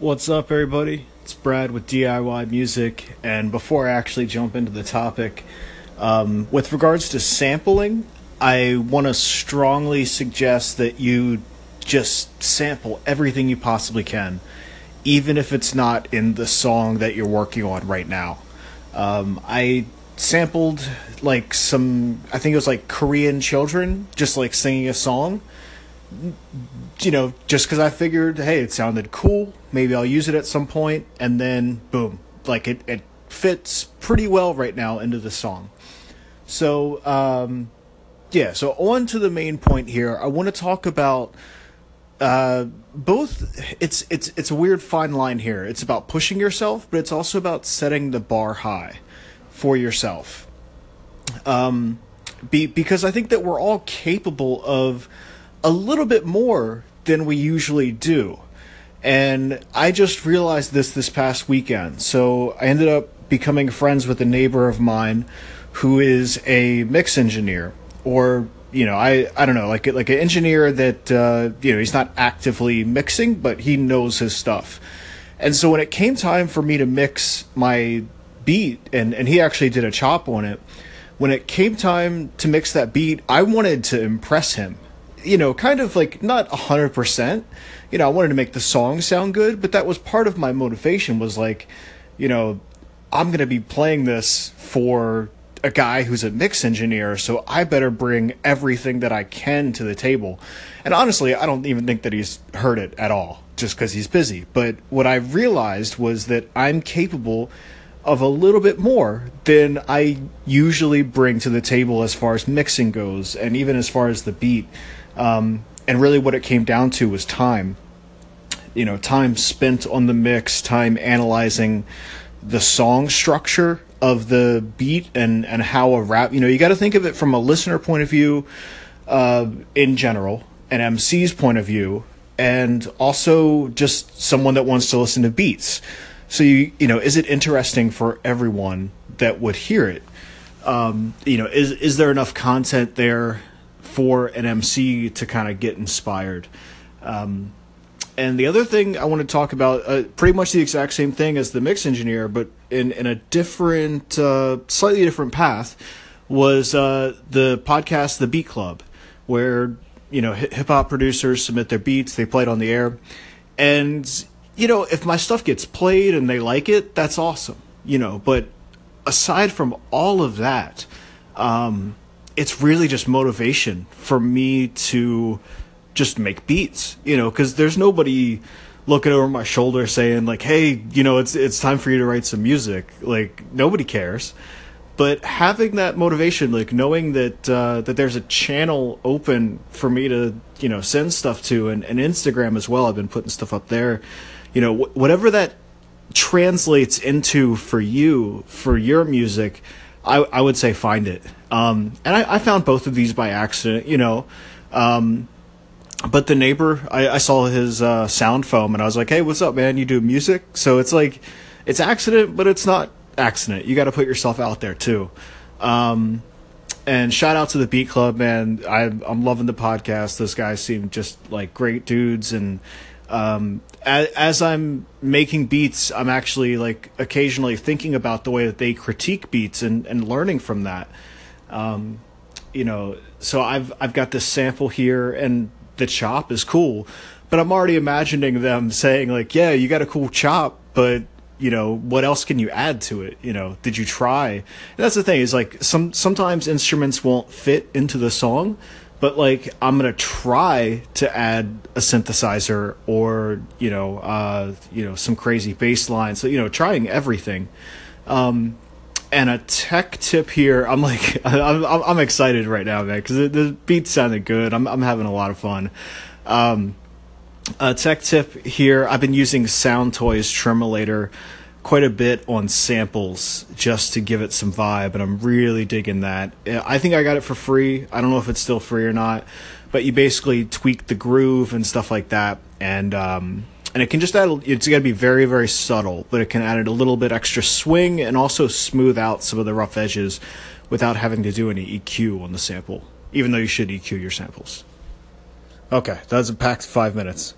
What's up, everybody? It's Brad with DIY Music, and before I actually jump into the topic, um, with regards to sampling, I want to strongly suggest that you just sample everything you possibly can, even if it's not in the song that you're working on right now. Um, I sampled like some, I think it was like Korean children just like singing a song you know, just because I figured, hey, it sounded cool, maybe I'll use it at some point, and then boom, like it, it fits pretty well right now into the song. So, um, yeah, so on to the main point here. I want to talk about uh, both. It's it's it's a weird fine line here. It's about pushing yourself, but it's also about setting the bar high for yourself. Um, be because I think that we're all capable of a little bit more than we usually do. And I just realized this this past weekend. So I ended up becoming friends with a neighbor of mine who is a mix engineer or you know I, I don't know like like an engineer that uh, you know he's not actively mixing but he knows his stuff and so when it came time for me to mix my beat and and he actually did a chop on it when it came time to mix that beat I wanted to impress him you know, kind of like not a hundred percent. You know, I wanted to make the song sound good, but that was part of my motivation. Was like, you know, I'm gonna be playing this for a guy who's a mix engineer, so I better bring everything that I can to the table. And honestly, I don't even think that he's heard it at all, just because he's busy. But what I realized was that I'm capable of a little bit more than I usually bring to the table as far as mixing goes, and even as far as the beat. Um, and really, what it came down to was time. You know, time spent on the mix, time analyzing the song structure of the beat and and how a rap. You know, you got to think of it from a listener point of view, uh, in general, an MC's point of view, and also just someone that wants to listen to beats. So you you know, is it interesting for everyone that would hear it? Um, you know, is is there enough content there for an MC to kind of get inspired. Um, and the other thing I want to talk about, uh, pretty much the exact same thing as the mix engineer, but in in a different, uh, slightly different path, was uh, the podcast, the Beat Club, where you know hip hop producers submit their beats, they play it on the air, and you know if my stuff gets played and they like it, that's awesome, you know. But aside from all of that, um, it's really just motivation for me to just make beats, you know, because there's nobody looking over my shoulder saying like, "Hey, you know, it's it's time for you to write some music." Like nobody cares. But having that motivation, like knowing that uh, that there's a channel open for me to you know send stuff to, and, and Instagram as well. I've been putting stuff up there. You know, wh- whatever that translates into for you for your music, I I would say find it um, and I, I, found both of these by accident, you know. Um, but the neighbor, I, I saw his uh, sound foam, and I was like, "Hey, what's up, man? You do music?" So it's like, it's accident, but it's not accident. You got to put yourself out there too. Um, and shout out to the Beat Club, man. I, I'm loving the podcast. Those guys seem just like great dudes, and um, as, as, I'm making beats, I'm actually like occasionally thinking about the way that they critique beats and, and learning from that. Um, you know, so I've I've got this sample here, and the chop is cool, but I'm already imagining them saying like, "Yeah, you got a cool chop, but you know what else can you add to it you know did you try and that's the thing is like some sometimes instruments won't fit into the song but like i'm gonna try to add a synthesizer or you know uh you know some crazy bass line so you know trying everything um and a tech tip here. I'm like, I'm, I'm excited right now, man, because the, beat sounded good. I'm, I'm having a lot of fun. Um, a tech tip here. I've been using Sound Toys Tremolator quite a bit on samples just to give it some vibe, and I'm really digging that. I think I got it for free. I don't know if it's still free or not, but you basically tweak the groove and stuff like that, and um, and it can just add it's got to be very very subtle but it can add a little bit extra swing and also smooth out some of the rough edges without having to do any eq on the sample even though you should eq your samples okay that's a packed five minutes